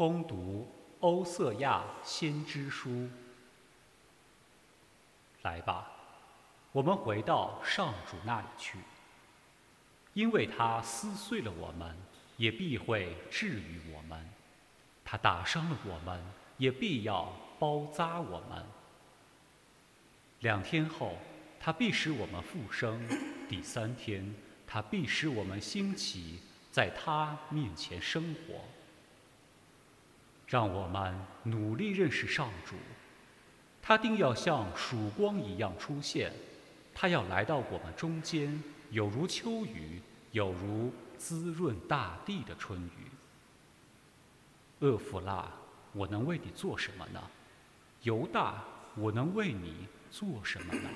攻读欧瑟亚先知书。来吧，我们回到上主那里去，因为他撕碎了我们，也必会治愈我们；他打伤了我们，也必要包扎我们。两天后，他必使我们复生；第三天，他必使我们兴起，在他面前生活。让我们努力认识上主，他定要像曙光一样出现，他要来到我们中间，有如秋雨，有如滋润大地的春雨。厄弗拉，我能为你做什么呢？犹大，我能为你做什么呢？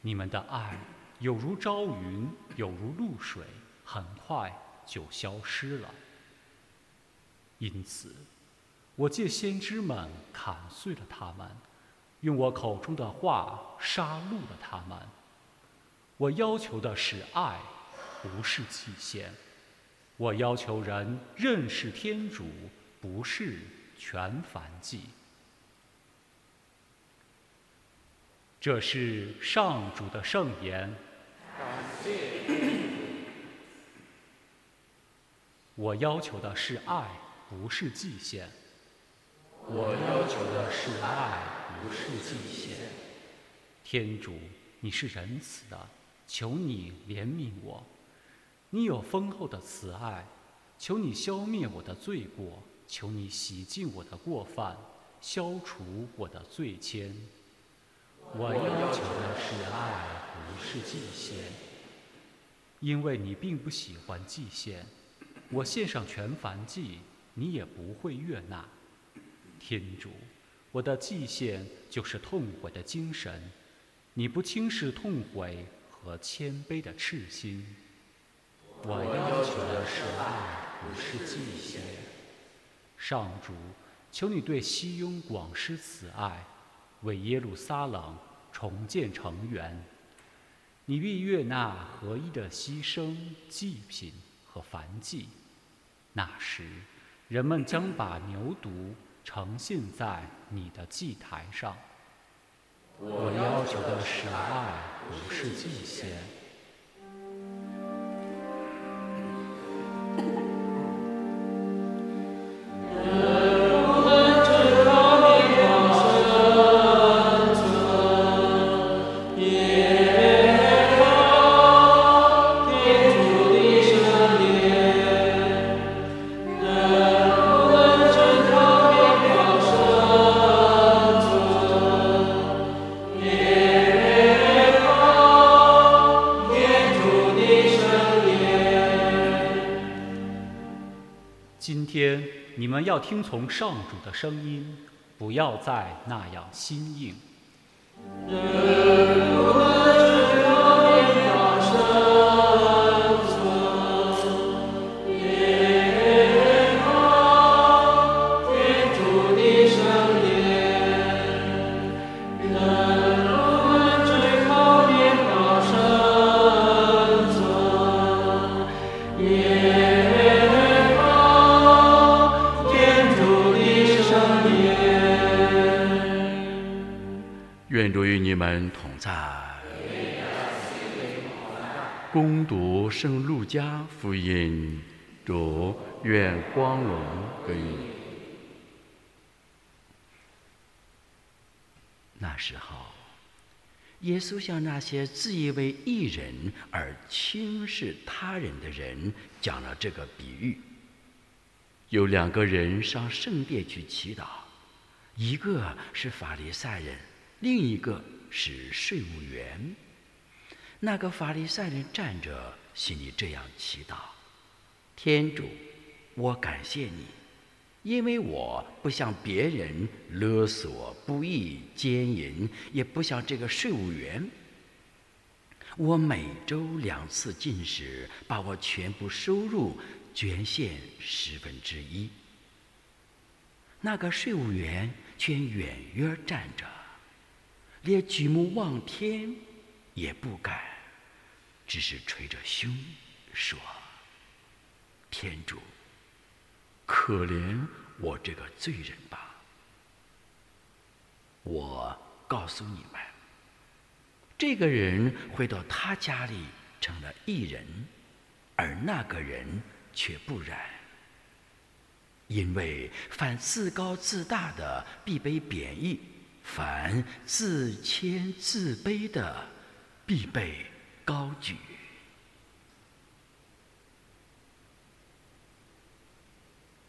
你们的爱有如朝云，有如露水，很快就消失了。因此，我借先知们砍碎了他们，用我口中的话杀戮了他们。我要求的是爱，不是祭献；我要求人认识天主，不是全凡祭。这是上主的圣言。感谢我要求的是爱。不是祭献，我要求的是爱，不是祭献。天主，你是仁慈的，求你怜悯我。你有丰厚的慈爱，求你消灭我的罪过，求你洗净我的过犯，消除我的罪愆。我要求的是爱，不是祭献，因为你并不喜欢祭献。我献上全燔祭。你也不会悦纳，天主，我的祭献就是痛悔的精神，你不轻视痛悔和谦卑的赤心。我要求的是爱，不是祭献。上主，求你对西雍广施慈爱，为耶路撒冷重建城垣。你必悦纳合一的牺牲、祭品和燔祭。那时。人们将把牛犊呈现在你的祭台上。我要求的是爱，不是祭献。你们要听从上主的声音，不要再那样心硬。攻读圣路加福音，主愿光荣归你。那时候，耶稣向那些自以为义人而轻视他人的人讲了这个比喻：有两个人上圣殿去祈祷，一个是法利赛人，另一个是税务员。那个法利赛人站着，心里这样祈祷：“天主，我感谢你，因为我不像别人勒索、不义、奸淫，也不像这个税务员。我每周两次进食，把我全部收入捐献十分之一。”那个税务员却远远站着，连举目望天也不敢。只是捶着胸说：“天主，可怜我这个罪人吧。我告诉你们，这个人回到他家里成了异人，而那个人却不然。因为凡自高自大的，必被贬义；凡自谦自卑的，必被高举。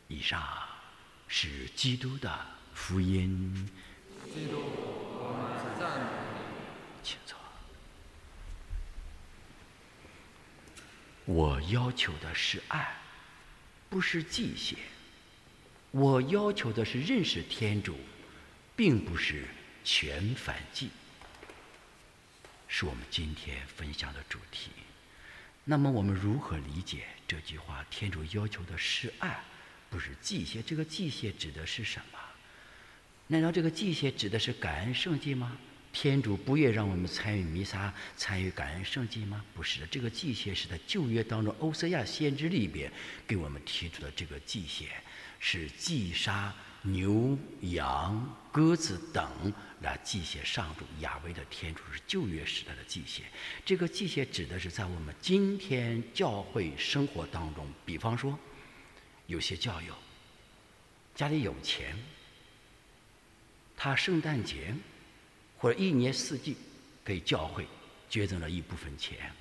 以上是基督的福音。基督，我们赞美请坐。我要求的是爱，不是祭献。我要求的是认识天主，并不是全反祭。是我们今天分享的主题。那么，我们如何理解这句话？天主要求的是爱。不是祭献，这个祭献指的是什么？难道这个祭献指的是感恩圣祭吗？天主不愿让我们参与弥撒、参与感恩圣祭吗？不是的，这个祭献是在旧约当中欧瑟亚先知里边给我们提出的这个祭献，是祭杀牛、羊、鸽子等来祭献上主亚威的天主，是旧约时代的祭献。这个祭献指的是在我们今天教会生活当中，比方说。有些教友家里有钱，他圣诞节或者一年四季给教会捐赠了一部分钱，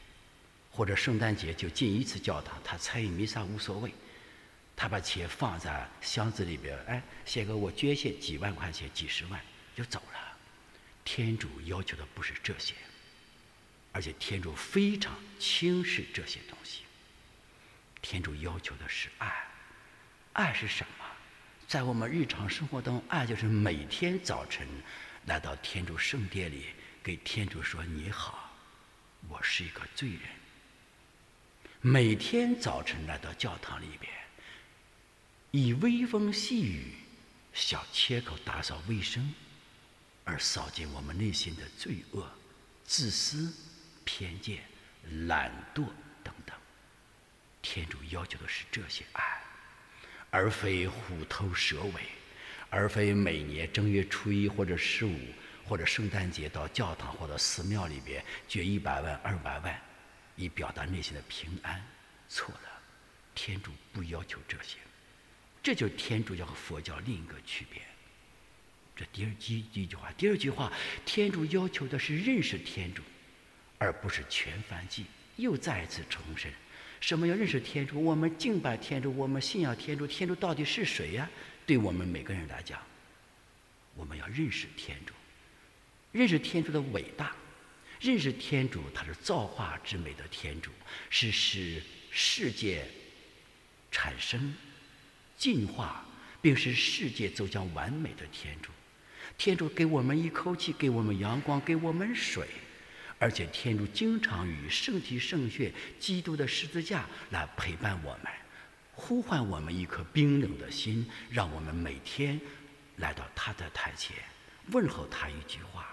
或者圣诞节就进一次教堂，他参与弥撒无所谓，他把钱放在箱子里边，哎，写个我捐献几万块钱、几十万就走了。天主要求的不是这些，而且天主非常轻视这些东西。天主要求的是爱。爱是什么？在我们日常生活中，爱就是每天早晨来到天主圣殿里，给天主说：“你好，我是一个罪人。”每天早晨来到教堂里边，以微风细雨、小切口打扫卫生，而扫尽我们内心的罪恶、自私、偏见、懒惰等等。天主要求的是这些爱。而非虎头蛇尾，而非每年正月初一或者十五或者圣诞节到教堂或者寺庙里边捐一百万、二百万，以表达内心的平安。错了，天主不要求这些，这就是天主教和佛教另一个区别。这第二第一句话，第二句话，天主要求的是认识天主，而不是全凡记。又再一次重申。什么要认识天主？我们敬拜天主，我们信仰天主。天主到底是谁呀？对我们每个人来讲，我们要认识天主，认识天主的伟大，认识天主他是造化之美的天主，是使世界产生、进化，并使世界走向完美的天主。天主给我们一口气，给我们阳光，给我们水。而且天主经常以圣体圣血、基督的十字架来陪伴我们，呼唤我们一颗冰冷的心，让我们每天来到他的台前，问候他一句话，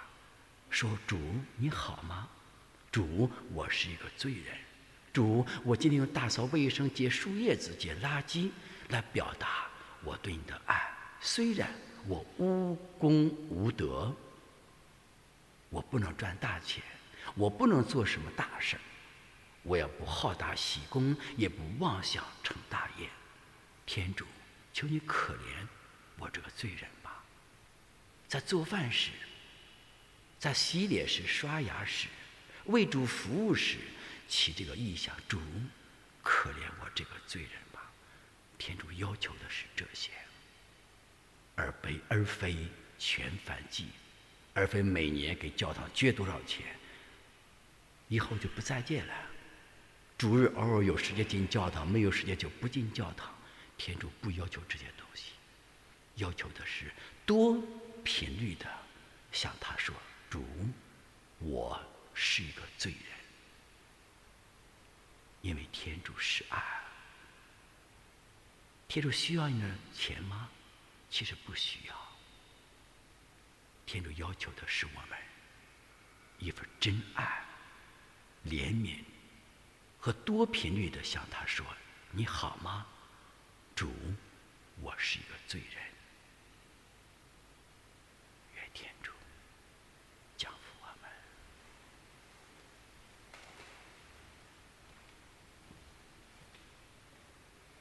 说：“主你好吗？主，我是一个罪人。主，我今天用打扫卫生、捡树叶子、捡垃圾来表达我对你的爱。虽然我无功无德，我不能赚大钱。”我不能做什么大事我也不好大喜功，也不妄想成大业。天主，求你可怜我这个罪人吧。在做饭时，在洗脸时、刷牙时、为主服务时，起这个意向：主，可怜我这个罪人。天主要求的是这些，而非而非全反祭，而非每年给教堂捐多少钱。以后就不再见了。主日偶尔有时间进教堂，没有时间就不进教堂。天主不要求这些东西，要求的是多频率的向他说：“主，我是一个罪人。”因为天主是爱。天主需要你的钱吗？其实不需要。天主要求的是我们一份真爱。怜悯和多频率的向他说：“你好吗，主？我是一个罪人。